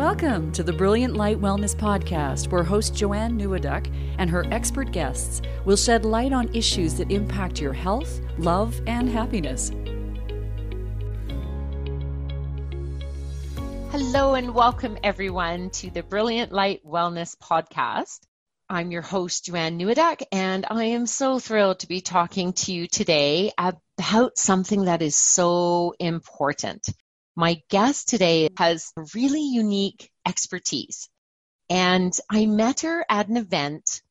Welcome to the Brilliant Light Wellness Podcast, where host Joanne Neweduk and her expert guests will shed light on issues that impact your health, love, and happiness. Hello, and welcome everyone to the Brilliant Light Wellness Podcast. I'm your host, Joanne Neweduk, and I am so thrilled to be talking to you today about something that is so important. My guest today has really unique expertise. And I met her at an event,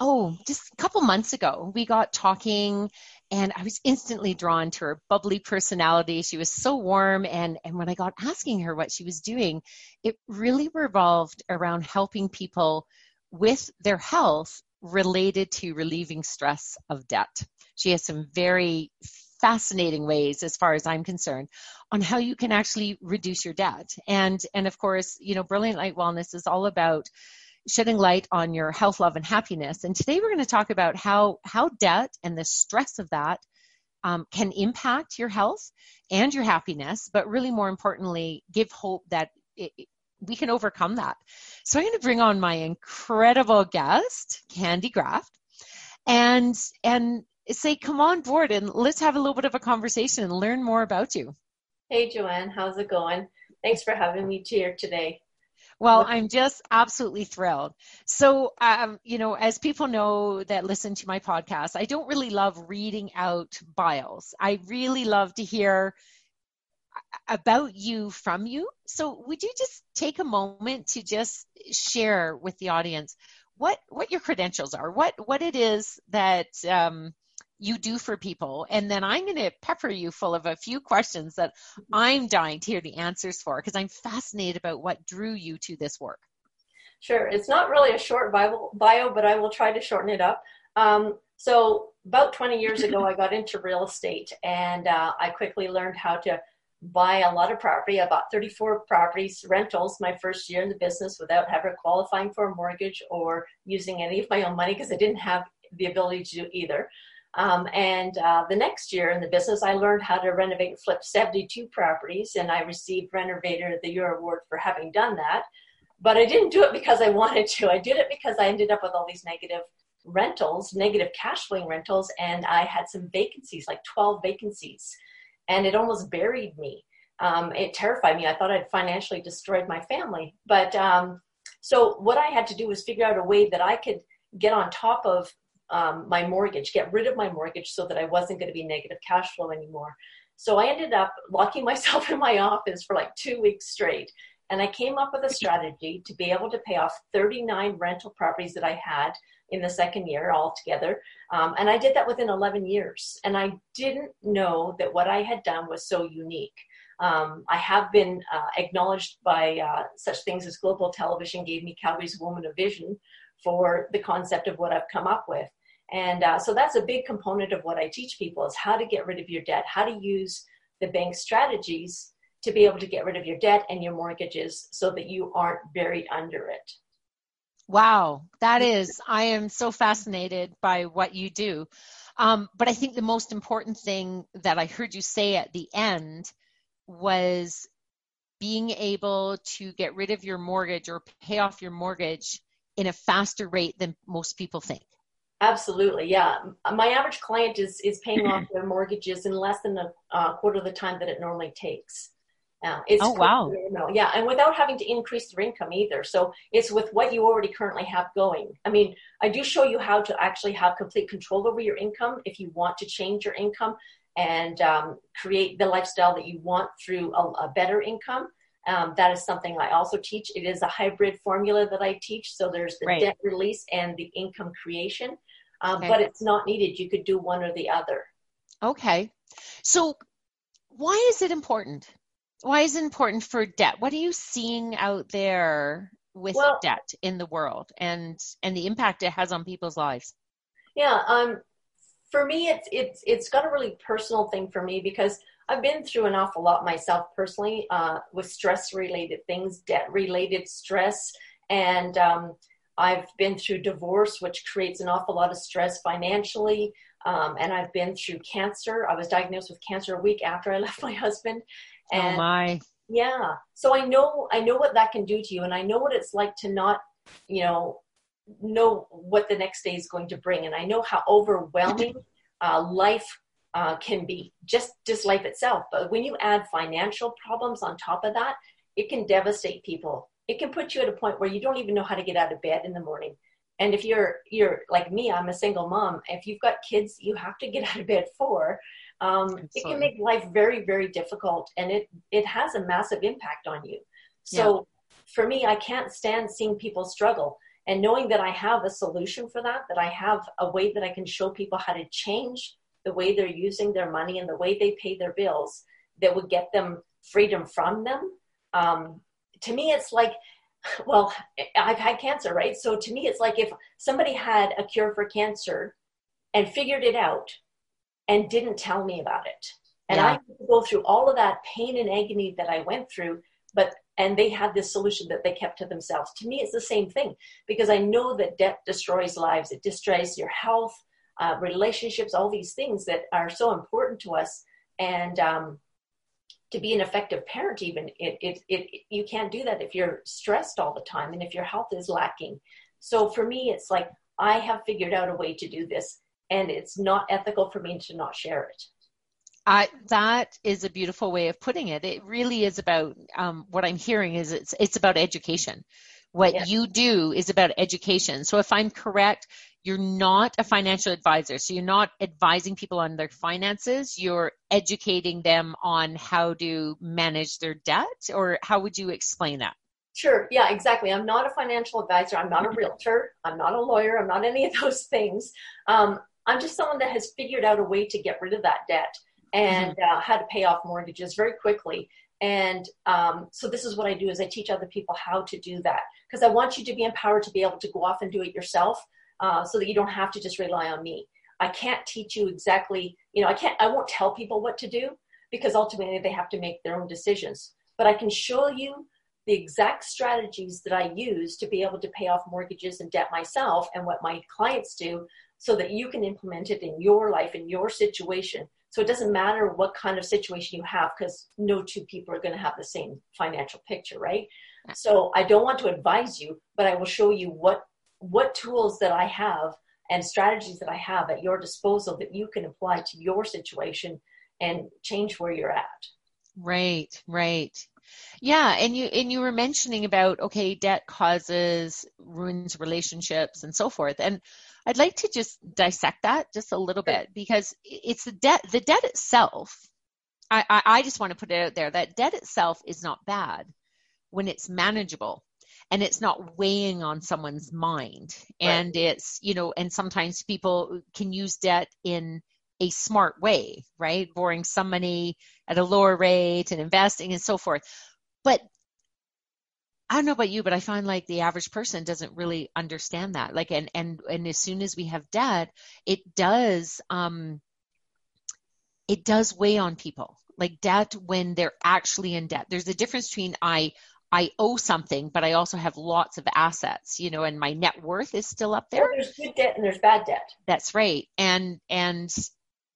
oh, just a couple months ago. We got talking and I was instantly drawn to her bubbly personality. She was so warm. And, and when I got asking her what she was doing, it really revolved around helping people with their health related to relieving stress of debt. She has some very fascinating ways as far as I'm concerned on how you can actually reduce your debt. And and of course, you know, Brilliant Light Wellness is all about shedding light on your health, love, and happiness. And today we're going to talk about how how debt and the stress of that um, can impact your health and your happiness, but really more importantly, give hope that it, we can overcome that. So I'm going to bring on my incredible guest, Candi Graf, and and say, come on board and let's have a little bit of a conversation and learn more about you. Hey, Joanne, how's it going? Thanks for having me here today. Well, I'm just absolutely thrilled. So, um, you know, as people know that listen to my podcast, I don't really love reading out bios. I really love to hear about you from you. So, would you just take a moment to just share with the audience what what your credentials are, what what it is that um, you do for people. And then I'm going to pepper you full of a few questions that I'm dying to hear the answers for because I'm fascinated about what drew you to this work. Sure. It's not really a short bio, but I will try to shorten it up. Um, so, about 20 years ago, I got into real estate and uh, I quickly learned how to buy a lot of property. I bought 34 properties, rentals, my first year in the business without ever qualifying for a mortgage or using any of my own money because I didn't have the ability to do either. Um, and uh, the next year in the business, I learned how to renovate and flip 72 properties, and I received Renovator of the Year award for having done that. But I didn't do it because I wanted to. I did it because I ended up with all these negative rentals, negative cash flowing rentals, and I had some vacancies, like 12 vacancies, and it almost buried me. Um, it terrified me. I thought I'd financially destroyed my family. But um, so what I had to do was figure out a way that I could get on top of um, my mortgage, get rid of my mortgage so that I wasn't going to be negative cash flow anymore. So I ended up locking myself in my office for like two weeks straight. And I came up with a strategy to be able to pay off 39 rental properties that I had in the second year altogether. Um, and I did that within 11 years. And I didn't know that what I had done was so unique. Um, I have been uh, acknowledged by uh, such things as Global Television gave me Calgary's Woman of Vision for the concept of what I've come up with. And uh, so that's a big component of what I teach people is how to get rid of your debt, how to use the bank strategies to be able to get rid of your debt and your mortgages so that you aren't buried under it. Wow, that is, I am so fascinated by what you do. Um, but I think the most important thing that I heard you say at the end was being able to get rid of your mortgage or pay off your mortgage in a faster rate than most people think. Absolutely, yeah. My average client is is paying off their mortgages in less than a uh, quarter of the time that it normally takes. Uh, it's oh wow! Yeah, and without having to increase their income either. So it's with what you already currently have going. I mean, I do show you how to actually have complete control over your income if you want to change your income and um, create the lifestyle that you want through a, a better income. Um, that is something I also teach. It is a hybrid formula that I teach. So there's the right. debt release and the income creation um, okay. but it's not needed. You could do one or the other. Okay. So, why is it important? Why is it important for debt? What are you seeing out there with well, debt in the world and and the impact it has on people's lives? Yeah, um, for me, it's it's it's got a really personal thing for me because I've been through an awful lot myself personally uh, with stress related things, debt related stress, and um, I've been through divorce, which creates an awful lot of stress financially. Um, and I've been through cancer. I was diagnosed with cancer a week after I left my husband. Oh, and, oh my. Yeah. So I know I know what that can do to you, and I know what it's like to not, you know, know what the next day is going to bring, and I know how overwhelming uh, life uh, can be, just just life itself. But when you add financial problems on top of that, it can devastate people. It can put you at a point where you don't even know how to get out of bed in the morning. And if you're you're like me, I'm a single mom. If you've got kids, you have to get out of bed for um, it can make life very very difficult and it it has a massive impact on you so yeah. for me i can't stand seeing people struggle and knowing that i have a solution for that that i have a way that i can show people how to change the way they're using their money and the way they pay their bills that would get them freedom from them um, to me it's like well i've had cancer right so to me it's like if somebody had a cure for cancer and figured it out and didn't tell me about it. And yeah. I go through all of that pain and agony that I went through, but and they had this solution that they kept to themselves. To me, it's the same thing because I know that debt destroys lives. It destroys your health, uh, relationships, all these things that are so important to us. And um, to be an effective parent, even it, it, it, you can't do that if you're stressed all the time and if your health is lacking. So for me, it's like I have figured out a way to do this and it's not ethical for me to not share it. I, that is a beautiful way of putting it. It really is about um, what I'm hearing is it's it's about education. What yes. you do is about education. So if I'm correct, you're not a financial advisor. So you're not advising people on their finances. You're educating them on how to manage their debt, or how would you explain that? Sure. Yeah, exactly. I'm not a financial advisor. I'm not a realtor. I'm not a lawyer. I'm not any of those things. Um, I'm just someone that has figured out a way to get rid of that debt and mm-hmm. uh, how to pay off mortgages very quickly. And um, so this is what I do is I teach other people how to do that because I want you to be empowered to be able to go off and do it yourself uh, so that you don't have to just rely on me. I can't teach you exactly, you know, I can't, I won't tell people what to do because ultimately they have to make their own decisions. But I can show you the exact strategies that I use to be able to pay off mortgages and debt myself and what my clients do so that you can implement it in your life, in your situation. So it doesn't matter what kind of situation you have because no two people are going to have the same financial picture, right? So I don't want to advise you, but I will show you what what tools that I have and strategies that I have at your disposal that you can apply to your situation and change where you're at. Right, right. Yeah, and you and you were mentioning about okay, debt causes ruins relationships and so forth. And I'd like to just dissect that just a little bit because it's the debt. The debt itself. I, I, I just want to put it out there that debt itself is not bad when it's manageable and it's not weighing on someone's mind right. and it's you know and sometimes people can use debt in a smart way right borrowing some money at a lower rate and investing and so forth but I don't know about you, but I find like the average person doesn't really understand that. Like, and and and as soon as we have debt, it does um, it does weigh on people. Like debt when they're actually in debt. There's a difference between I I owe something, but I also have lots of assets, you know, and my net worth is still up there. Well, there's good debt and there's bad debt. That's right. And and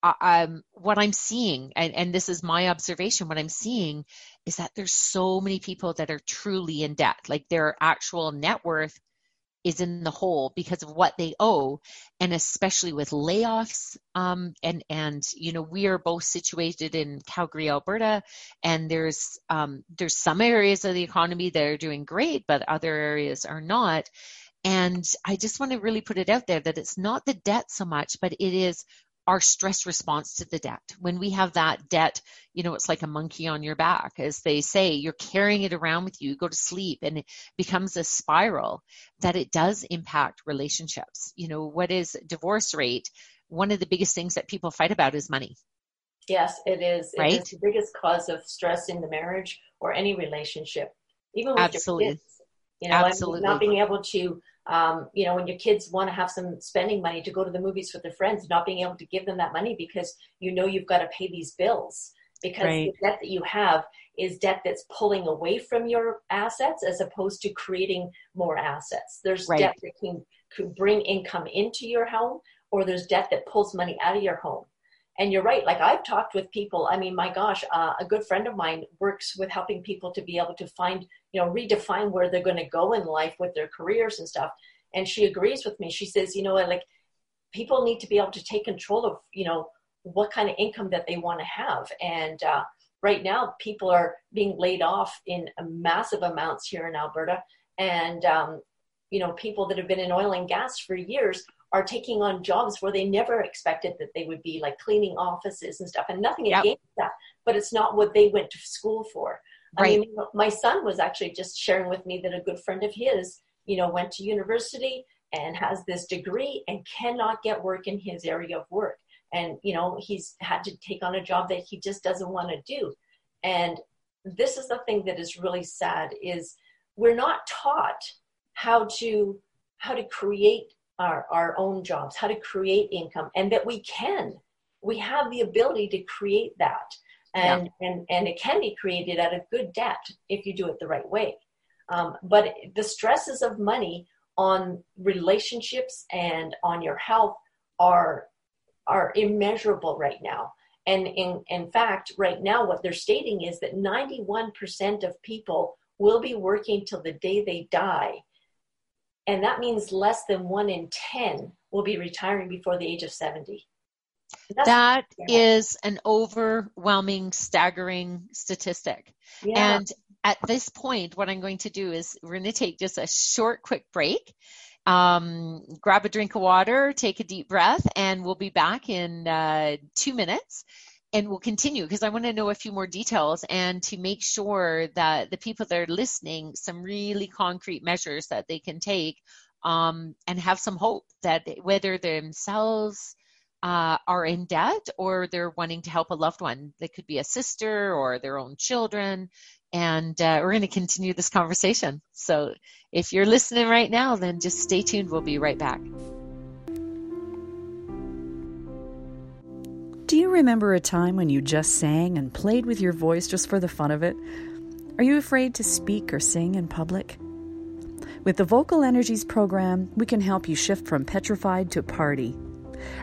um, what I'm seeing, and, and this is my observation, what I'm seeing is that there's so many people that are truly in debt, like their actual net worth is in the hole because of what they owe, and especially with layoffs. Um, and and you know we are both situated in Calgary, Alberta, and there's um, there's some areas of the economy that are doing great, but other areas are not. And I just want to really put it out there that it's not the debt so much, but it is our stress response to the debt. When we have that debt, you know, it's like a monkey on your back, as they say, you're carrying it around with you, you go to sleep, and it becomes a spiral that it does impact relationships. You know, what is divorce rate? One of the biggest things that people fight about is money. Yes, it is. Right? It is the biggest cause of stress in the marriage or any relationship, even with Absolutely. your kids. You know, Absolutely. not being able to um, you know, when your kids want to have some spending money to go to the movies with their friends, not being able to give them that money because you know you've got to pay these bills because right. the debt that you have is debt that's pulling away from your assets as opposed to creating more assets. There's right. debt that can, can bring income into your home, or there's debt that pulls money out of your home. And you're right like i've talked with people i mean my gosh uh, a good friend of mine works with helping people to be able to find you know redefine where they're going to go in life with their careers and stuff. And she agrees with me. She says you know like people need to be able to take control of you know what kind of income that they want to have. And uh, right now people are being laid off in massive amounts here in alberta. And um, you know people that have been in oil and gas for years are taking on jobs where they never expected that they would be like cleaning offices and stuff and nothing yep. against that but it's not what they went to school for right. i mean my son was actually just sharing with me that a good friend of his you know went to university and has this degree and cannot get work in his area of work and you know he's had to take on a job that he just doesn't want to do and this is the thing that is really sad is we're not taught how to how to create our, our own jobs, how to create income, and that we can. We have the ability to create that. And, yeah. and, and it can be created at a good debt if you do it the right way. Um, but the stresses of money on relationships and on your health are, are immeasurable right now. And in, in fact, right now, what they're stating is that 91% of people will be working till the day they die and that means less than one in 10 will be retiring before the age of 70. That's that is an overwhelming, staggering statistic. Yeah. And at this point, what I'm going to do is we're going to take just a short, quick break. Um, grab a drink of water, take a deep breath, and we'll be back in uh, two minutes and we'll continue because I want to know a few more details and to make sure that the people that are listening some really concrete measures that they can take um, and have some hope that whether themselves uh, are in debt or they're wanting to help a loved one that could be a sister or their own children. And uh, we're going to continue this conversation. So if you're listening right now then just stay tuned. We'll be right back you remember a time when you just sang and played with your voice just for the fun of it? Are you afraid to speak or sing in public? With the Vocal Energies program, we can help you shift from petrified to party.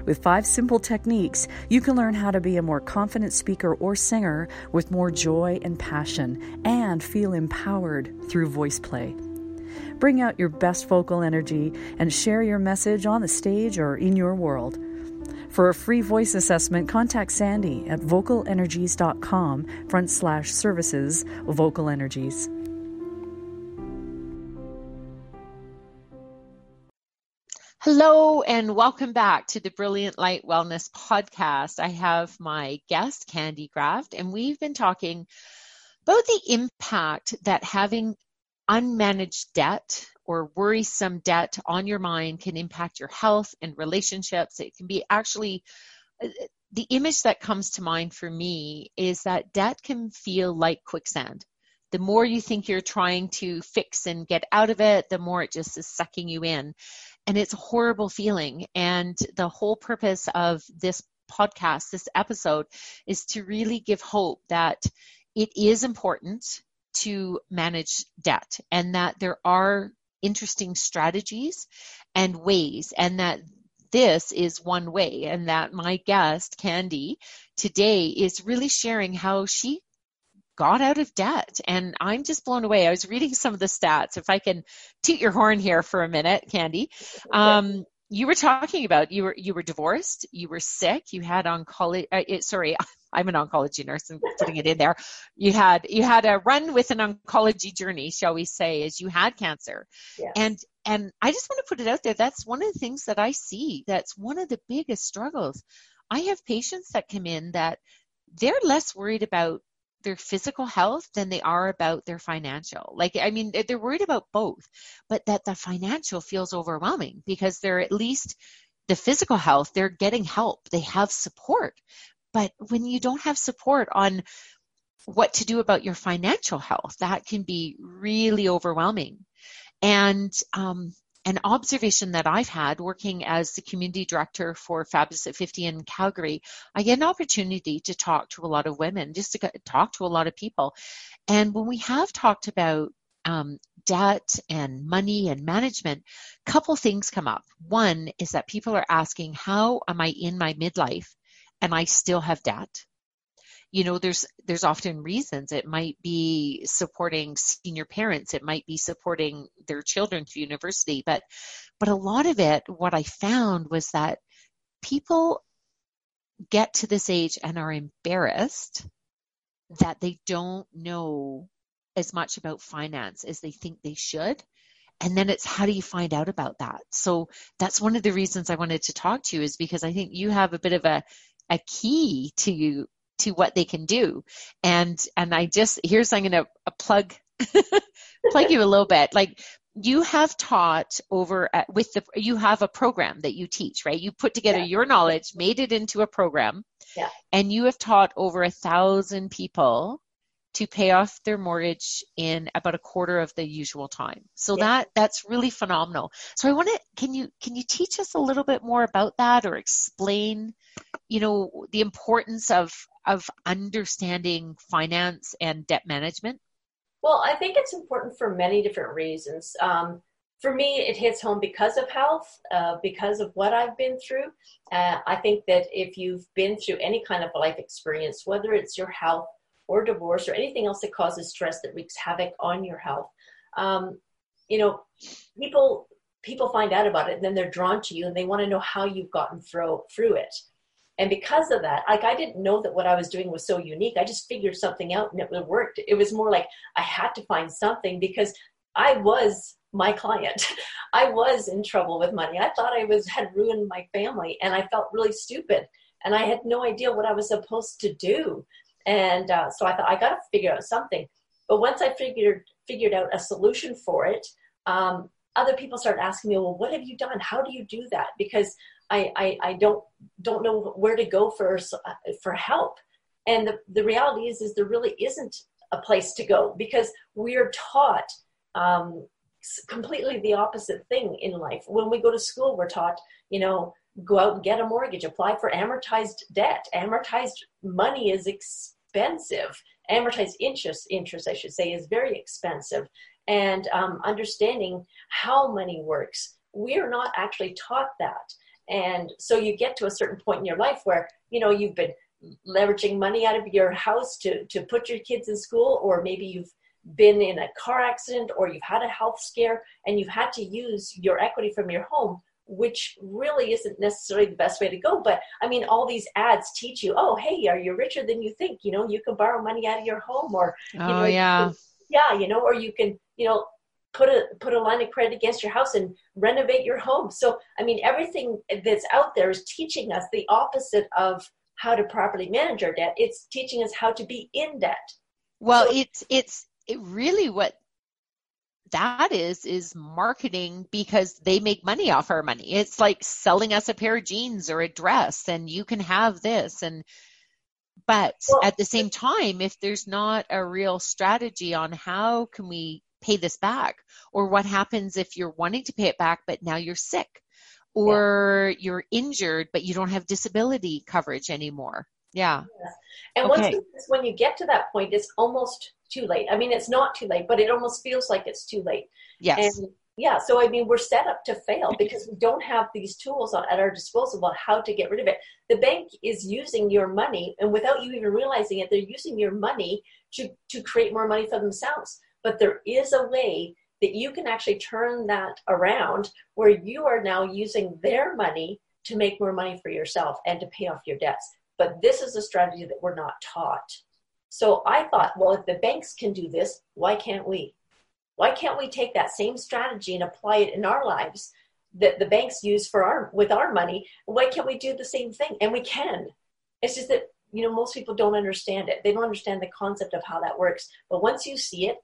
With five simple techniques, you can learn how to be a more confident speaker or singer with more joy and passion and feel empowered through voice play. Bring out your best vocal energy and share your message on the stage or in your world. For a free voice assessment, contact Sandy at vocalenergies.com front slash services vocal energies. Hello and welcome back to the Brilliant Light Wellness podcast. I have my guest, Candi Graf, and we've been talking about the impact that having unmanaged debt or worrisome debt on your mind can impact your health and relationships. It can be actually uh, the image that comes to mind for me is that debt can feel like quicksand. The more you think you're trying to fix and get out of it, the more it just is sucking you in. And it's a horrible feeling. And the whole purpose of this podcast, this episode, is to really give hope that it is important to manage debt and that there are interesting strategies and ways, and that this is one way, and that my guest, Candi, today is really sharing how she got out of debt. And I'm just blown away. I was reading some of the stats. If I can toot your horn here for a minute, Candi. Um, you were talking about you were you were divorced, you were sick, you had oncology. Uh, it, sorry, I'm an oncology nurse and putting it in there. You had you had a run with an oncology journey, shall we say, as you had cancer, yes. and and I just want to put it out there. That's one of the things that I see. That's one of the biggest struggles. I have patients that come in that they're less worried about their physical health than they are about their financial. Like, I mean, they're worried about both, but that the financial feels overwhelming because they're at least the physical health, they're getting help, they have support. But when you don't have support on what to do about your financial health, that can be really overwhelming. And um, an observation that I've had working as the community director for Fabulous at 50 in Calgary, I get an opportunity to talk to a lot of women, just to talk to a lot of people. And when we have talked about um, debt and money and management, a couple things come up. One is that people are asking, how am I in my midlife and I still have debt. You know, there's there's often reasons. It might be supporting senior parents, it might be supporting their children through university, but but a lot of it, what I found was that people get to this age and are embarrassed that they don't know as much about finance as they think they should. And then it's how do you find out about that? So that's one of the reasons I wanted to talk to you is because I think you have a bit of a, a key to to what they can do. And and I just here's I'm gonna plug plug you a little bit. Like you have taught over at, with the you have a program that you teach right you put together yeah. your knowledge made it into a program yeah. and you have taught over a thousand people to pay off their mortgage in about a quarter of the usual time so yeah. that that's really phenomenal so i want to can you can you teach us a little bit more about that or explain you know the importance of of understanding finance and debt management well, I think it's important for many different reasons. Um, for me, it hits home because of health, uh, because of what I've been through. Uh, I think that if you've been through any kind of life experience, whether it's your health or divorce or anything else that causes stress that wreaks havoc on your health, um, you know, people people find out about it and then they're drawn to you and they want to know how you've gotten through through it. And because of that, like I didn't know that what I was doing was so unique. I just figured something out and it worked. It was more like I had to find something because I was my client. I was in trouble with money. I thought I was had ruined my family and I felt really stupid and I had no idea what I was supposed to do. And uh, so I thought I got to figure out something. But once I figured figured out a solution for it, um, other people started asking me, "Well, what have you done? How do you do that?" Because I, I, I don't don't know where to go for for help. And the, the reality is is there really isn't a place to go because we are taught um, completely the opposite thing in life. When we go to school, we're taught, you know, go out and get a mortgage, apply for amortized debt. Amortized money is expensive. Amortized interest, interest I should say, is very expensive. And um, understanding how money works, we are not actually taught that. And so you get to a certain point in your life where, you know, you've been leveraging money out of your house to, to put your kids in school, or maybe you've been in a car accident or you've had a health scare and you've had to use your equity from your home which really isn't necessarily the best way to go. But i mean all these ads teach you oh hey are you richer than you think? You know you can borrow money out of your home or oh, know yeah. yeah you know or you can you know put a put a line of credit against your house and renovate your home. So i mean everything that's out there is teaching us the opposite of how to properly manage our debt. It's teaching us how to be in debt. Well so, it's it's it really what that is is marketing because they make money off our money. It's like selling us a pair of jeans or a dress and you can have this and but well, at the same time if there's not a real strategy on how can we pay this back? Or what happens if you're wanting to pay it back but now you're sick? Or yeah. you're injured but you don't have disability coverage anymore? Yeah, and okay. once when you get to that point it's almost too late. I mean it's not too late but it almost feels like it's too late. Yes. And yeah so i mean we're set up to fail because we don't have these tools at our disposal about how to get rid of it. The bank is using your money and without you even realizing it they're using your money to to create more money for themselves but there is a way that you can actually turn that around where you are now using their money to make more money for yourself and to pay off your debts. But this is a strategy that we're not taught. So I thought, well, if the banks can do this, why can't we? Why can't we take that same strategy and apply it in our lives that the banks use for our with our money? Why can't we do the same thing? And we can. It's just that you know most people don't understand it. They don't understand the concept of how that works. But once you see it,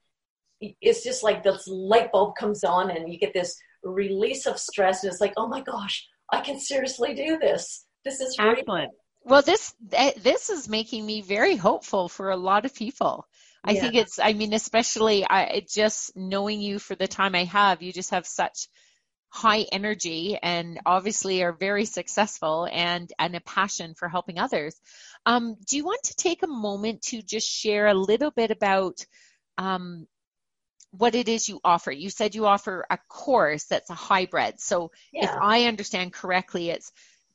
it's just like this light bulb comes on and you get this release of stress and it's like oh my gosh i can seriously do this. This is really excellent. Well this this is making me very hopeful for a lot of people. I yeah. think it's i mean especially i just knowing you for the time i have you just have such high energy and obviously are very successful and and a passion for helping others. Um, do you want to take a moment to just share a little bit about um, what it is you offer. You said you offer a course that's a hybrid. So yeah. if I understand correctly, it's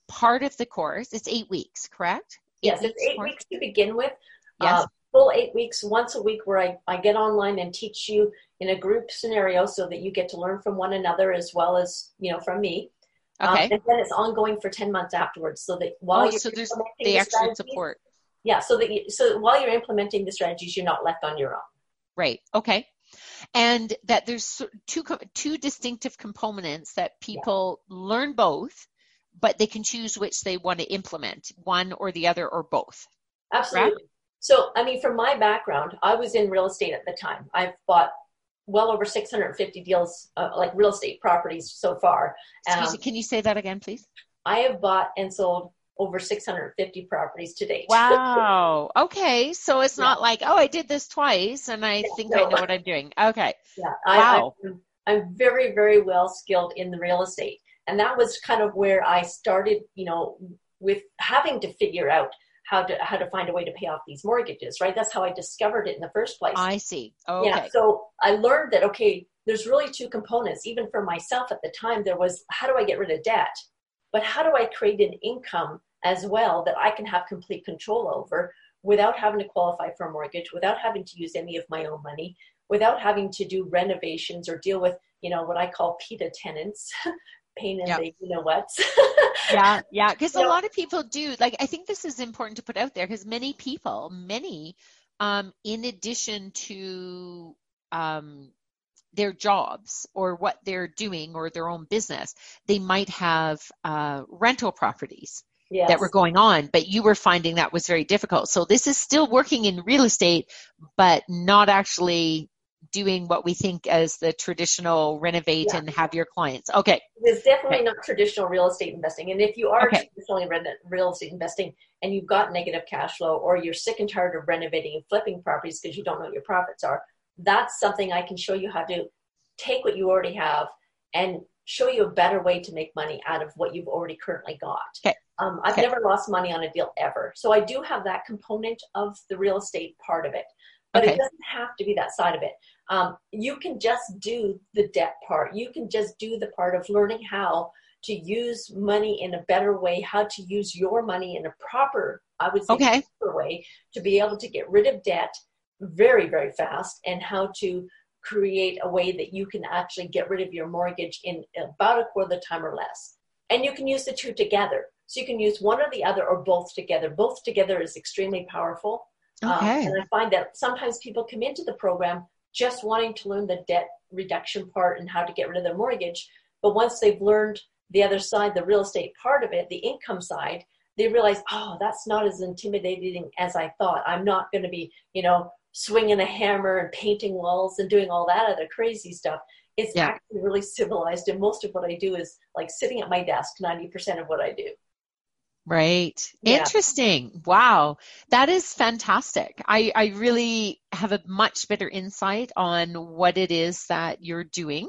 part of the course, it's eight weeks, correct? Eight yes, it's eight course? weeks to begin with. Yes. Uh, full eight weeks, once a week, where I, I get online and teach you in a group scenario so that you get to learn from one another as well as, you know, from me. Um, okay. Um, and then it's ongoing for 10 months afterwards so that while oh, you're so there's the extra support. Yeah, so that you, so while you're implementing the strategies, you're not left on your own. Right. Okay. And that there's two two distinctive components that people yeah. learn both, but they can choose which they want to implement, one or the other or both. Absolutely. Right? So, I mean, from my background, I was in real estate at the time. I've bought well over 650 deals, uh, like real estate properties so far. Excuse um, me, can you say that again, please? I have bought and sold over 650 properties to date. Wow. Okay. So it's yeah. not like, oh, I did this twice and I yeah, think no. I know what I'm doing. Okay. Yeah. Wow. I, I'm, I'm very, very well skilled in the real estate. And that was kind of where I started, you know, with having to figure out how to how to find a way to pay off these mortgages, right? That's how I discovered it in the first place. I see. Okay. Yeah. So I learned that okay, there's really two components. Even for myself at the time, there was how do I get rid of debt? But how do I create an income as well that I can have complete control over without having to qualify for a mortgage, without having to use any of my own money, without having to do renovations or deal with, you know, what I call PITA tenants, pain in yep. the you know what. yeah, yeah, because a know, lot of people do. Like, I think this is important to put out there because many people, many, um, in addition to um, their jobs or what they're doing or their own business, they might have uh, rental properties yes. that were going on, but you were finding that was very difficult. So this is still working in real estate, but not actually doing what we think as the traditional renovate yeah. and have your clients. Okay. It's definitely okay. not traditional real estate investing. And if you are okay. traditionally real estate investing and you've got negative cash flow or you're sick and tired of renovating and flipping properties because you don't know what your profits are, that's something I can show you how to take what you already have and show you a better way to make money out of what you've already currently got. Okay. Um, I've okay. never lost money on a deal ever. So I do have that component of the real estate part of it, but okay. it doesn't have to be that side of it. Um, you can just do the debt part. You can just do the part of learning how to use money in a better way, how to use your money in a proper, I would say, okay. proper way to be able to get rid of debt very, very fast and how to create a way that you can actually get rid of your mortgage in about a quarter of the time or less. And you can use the two together. So you can use one or the other or both together. Both together is extremely powerful. Um, okay. Um, and I find that sometimes people come into the program just wanting to learn the debt reduction part and how to get rid of their mortgage. But once they've learned the other side, the real estate part of it, the income side, they realize, oh, that's not as intimidating as I thought. I'm not going to be, you know, swinging a hammer and painting walls and doing all that other crazy stuff. It's yeah. actually really civilized, and most of what I do is like sitting at my desk. Ninety percent of what I do. Right. Yeah. Interesting. Wow. That is fantastic. I, I really have a much better insight on what it is that you're doing.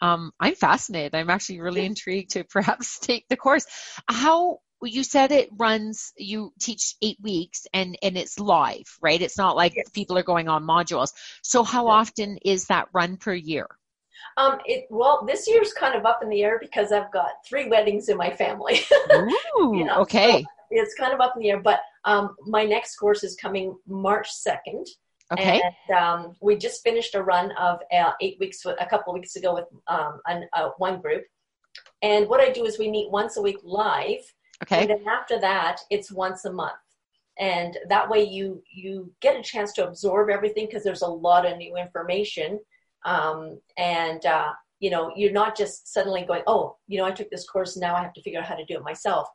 Um, I'm fascinated. I'm actually really intrigued to perhaps take the course. How you said it runs you teach eight weeks and and it's live right it's not like yes. people are going on modules so how yes. often is that run per year um, it well this year's kind of up in the air because i've got three weddings in my family Ooh, you know, okay so it's kind of up in the air but um, my next course is coming march 2nd Okay. And um, we just finished a run of uh, eight weeks, with, a couple weeks ago with um, an, uh, one group. And what I do is we meet once a week live Okay. And then after that, it's once a month. And that way you you get a chance to absorb everything because there's a lot of new information. Um, and uh, you know, you're not just suddenly going, oh, you know, I took this course, now I have to figure out how to do it myself.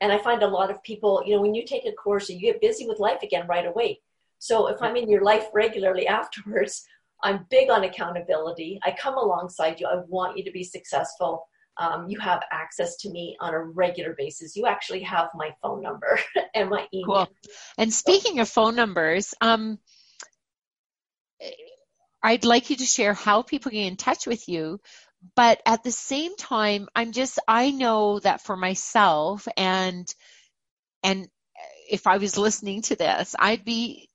And I find a lot of people, you know, when you take a course, you get busy with life again right away. So if I'm in your life regularly afterwards, I'm big on accountability. I come alongside you. I want you to be successful um, you have access to me on a regular basis. You actually have my phone number and my email. Cool. And speaking of phone numbers, um, I'd like you to share how people get in touch with you. But at the same time, I'm just, I know that for myself and, and if I was listening to this, I'd be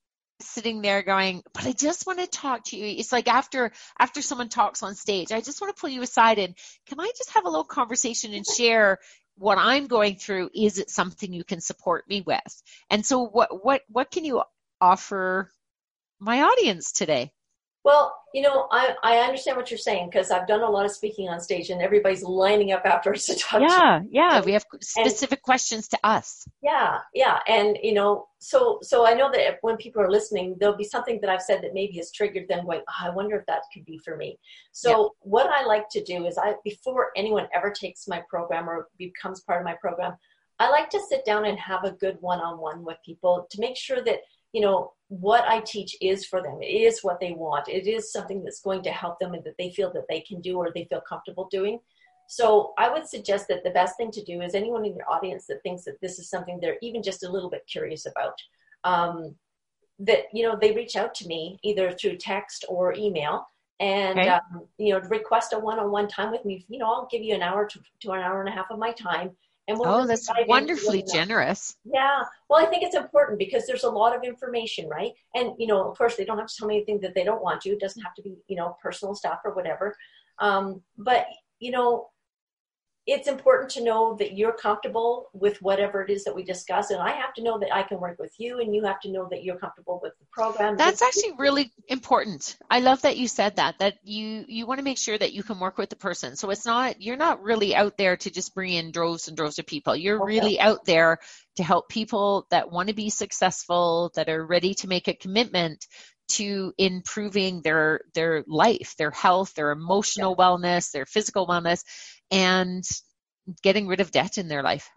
sitting there going, but I just want to talk to you. It's like after after someone talks on stage, I just want to pull you aside and can I just have a little conversation and share what I'm going through, is it something you can support me with? And so what what what can you offer my audience today? Well, you know, I, I understand what you're saying because I've done a lot of speaking on stage and everybody's lining up afterwards to talk yeah, to Yeah, yeah. We have specific and, questions to us. Yeah, yeah. And, you know, so so I know that when people are listening, there'll be something that I've said that maybe has triggered them going, oh, I wonder if that could be for me. So yeah. what I like to do is I before anyone ever takes my program or becomes part of my program, I like to sit down and have a good one-on-one with people to make sure that you know what i teach is for them. It is what they want. It is something that's going to help them and that they feel that they can do or they feel comfortable doing. So i would suggest that the best thing to do is anyone in your audience that thinks that this is something they're even just a little bit curious about um, that you know they reach out to me either through text or email and okay. um, you know request a one-on-one time with me. You know i'll give you an hour to, to an hour and a half of my time and we'll oh, that's wonderfully generous. Yeah. Well, I think it's important because there's a lot of information, right? And, you know, of course, they don't have to tell me anything that they don't want to. It doesn't have to be, you know, personal stuff or whatever. Um, but, you know, it's important to know that you're comfortable with whatever it is that we discuss and i have to know that i can work with you and you have to know that you're comfortable with the program. That's actually really important. I love that you said that that you you want to make sure that you can work with the person. So it's not you're not really out there to just bring in droves and droves of people. You're okay. really out there to help people that want to be successful that are ready to make a commitment to improving their their life their health their emotional yeah. wellness their physical wellness and getting rid of debt in their life.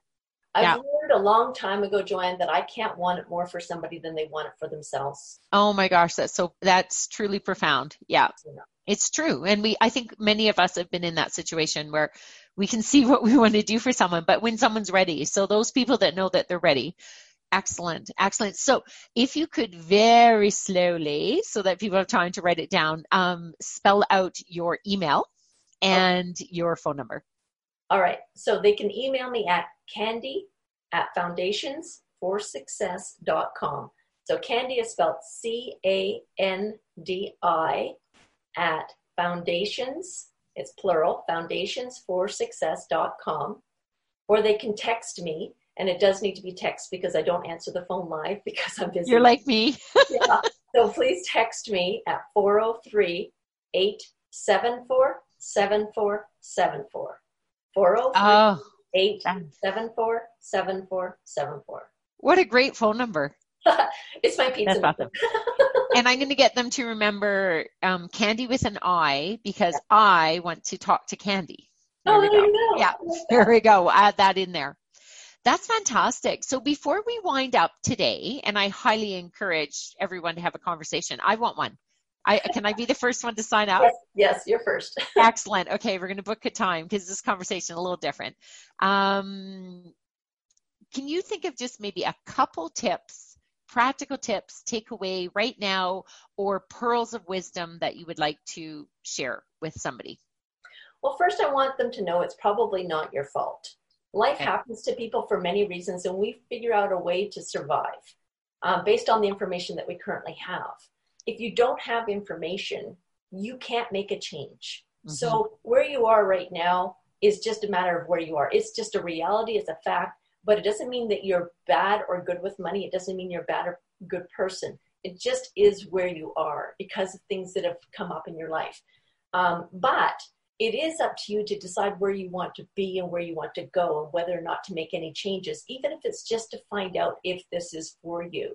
I yeah. learned a long time ago, Joanne, that I can't want it more for somebody than they want it for themselves. Oh my gosh, that's so that's truly profound. Yeah. yeah. It's true. And we I think many of us have been in that situation where we can see what we want to do for someone, but when someone's ready. So those people that know that they're ready. Excellent. Excellent. So if you could very slowly, so that people have time to write it down, um, spell out your email Oh. and okay. your phone number. All right. So they can email me at candi at foundationsforsuccess.com. So candi is spelled C A N D I at foundations, it's plural, foundationsforsuccess.com. Or they can text me, and it does need to be text because I don't answer the phone live because I'm busy. You're like me. yeah. So please text me at 403 874 7474. 403 7474. What a great phone number. it's my pizza. That's awesome. and I'm going to get them to remember um, Candi with an I because yeah. I want to talk to Candi. There oh, we go. go. Yeah, there we go. Add that in there. That's fantastic. So before we wind up today, and I highly encourage everyone to have a conversation. I want one. I can I be the first one to sign up? Yes, yes you're first. Excellent. Okay, we're going to book a time because this conversation a little different. Um, can you think of just maybe a couple tips, practical tips, take away right now, or pearls of wisdom that you would like to share with somebody? Well, first, I want them to know it's probably not your fault. Life okay. happens to people for many reasons, and we figure out a way to survive uh, based on the information that we currently have if you don't have information, you can't make a change. Mm-hmm. So where you are right now is just a matter of where you are. It's just a reality, it's a fact, but it doesn't mean that you're bad or good with money. It doesn't mean you're a bad or good person. It just is where you are because of things that have come up in your life. Um, but it is up to you to decide where you want to be and where you want to go and whether or not to make any changes, even if it's just to find out if this is for you.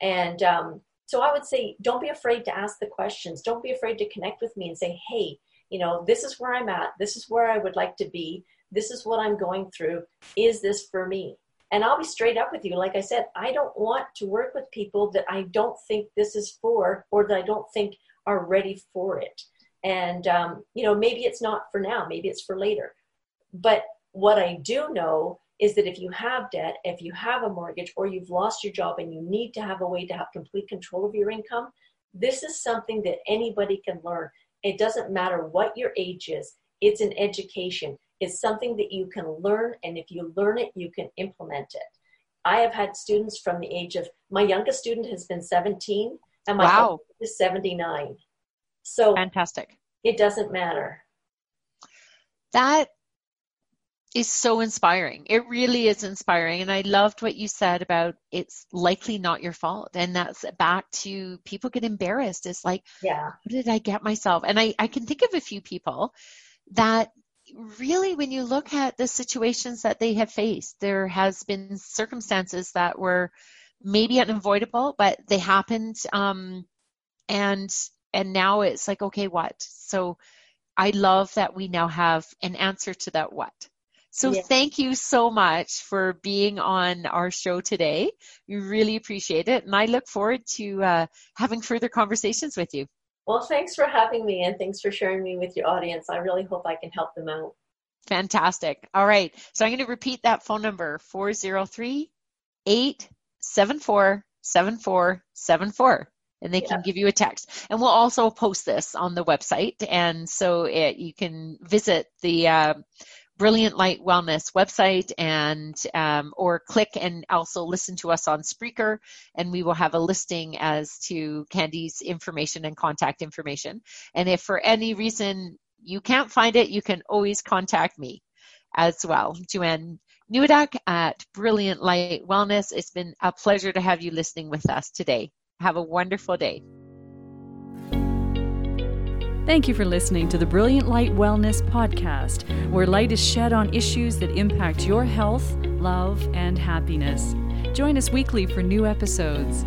And um, so I would say, don't be afraid to ask the questions. Don't be afraid to connect with me and say, hey, you know, this is where I'm at. This is where I would like to be. This is what I'm going through. Is this for me? And I'll be straight up with you. Like I said, I don't want to work with people that I don't think this is for or that I don't think are ready for it. And, um, you know, maybe it's not for now, maybe it's for later. But what I do know is that if you have debt, if you have a mortgage, or you've lost your job and you need to have a way to have complete control of your income, this is something that anybody can learn. It doesn't matter what your age is, it's an education. It's something that you can learn, and if you learn it, you can implement it. I have had students from the age of my youngest student has been 17, and my wow. is 79. So fantastic. It doesn't matter. That is so inspiring. It really is inspiring. And I loved what you said about it's likely not your fault. And that's back to people get embarrassed. It's like, yeah, how did I get myself? And I, I can think of a few people that really, when you look at the situations that they have faced, there has been circumstances that were maybe unavoidable, but they happened. Um, and, and now it's like, okay, what? So I love that we now have an answer to that what so yeah. thank you so much for being on our show today. We really appreciate it. And I look forward to uh, having further conversations with you. Well, thanks for having me and thanks for sharing me with your audience. I really hope I can help them out. Fantastic. All right. So I'm going to repeat that phone number 403 874 7474 and they yeah. can give you a text. And we'll also post this on the website, and so it, you can visit the uh, Brilliant Light Wellness website and um, or click and also listen to us on Spreaker, and we will have a listing as to Candi's information and contact information. And if for any reason you can't find it, you can always contact me as well, Joanne Newadak at Brilliant Light Wellness. It's been a pleasure to have you listening with us today. Have a wonderful day. Thank you for listening to the Brilliant Light Wellness Podcast, where light is shed on issues that impact your health, love, and happiness. Join us weekly for new episodes.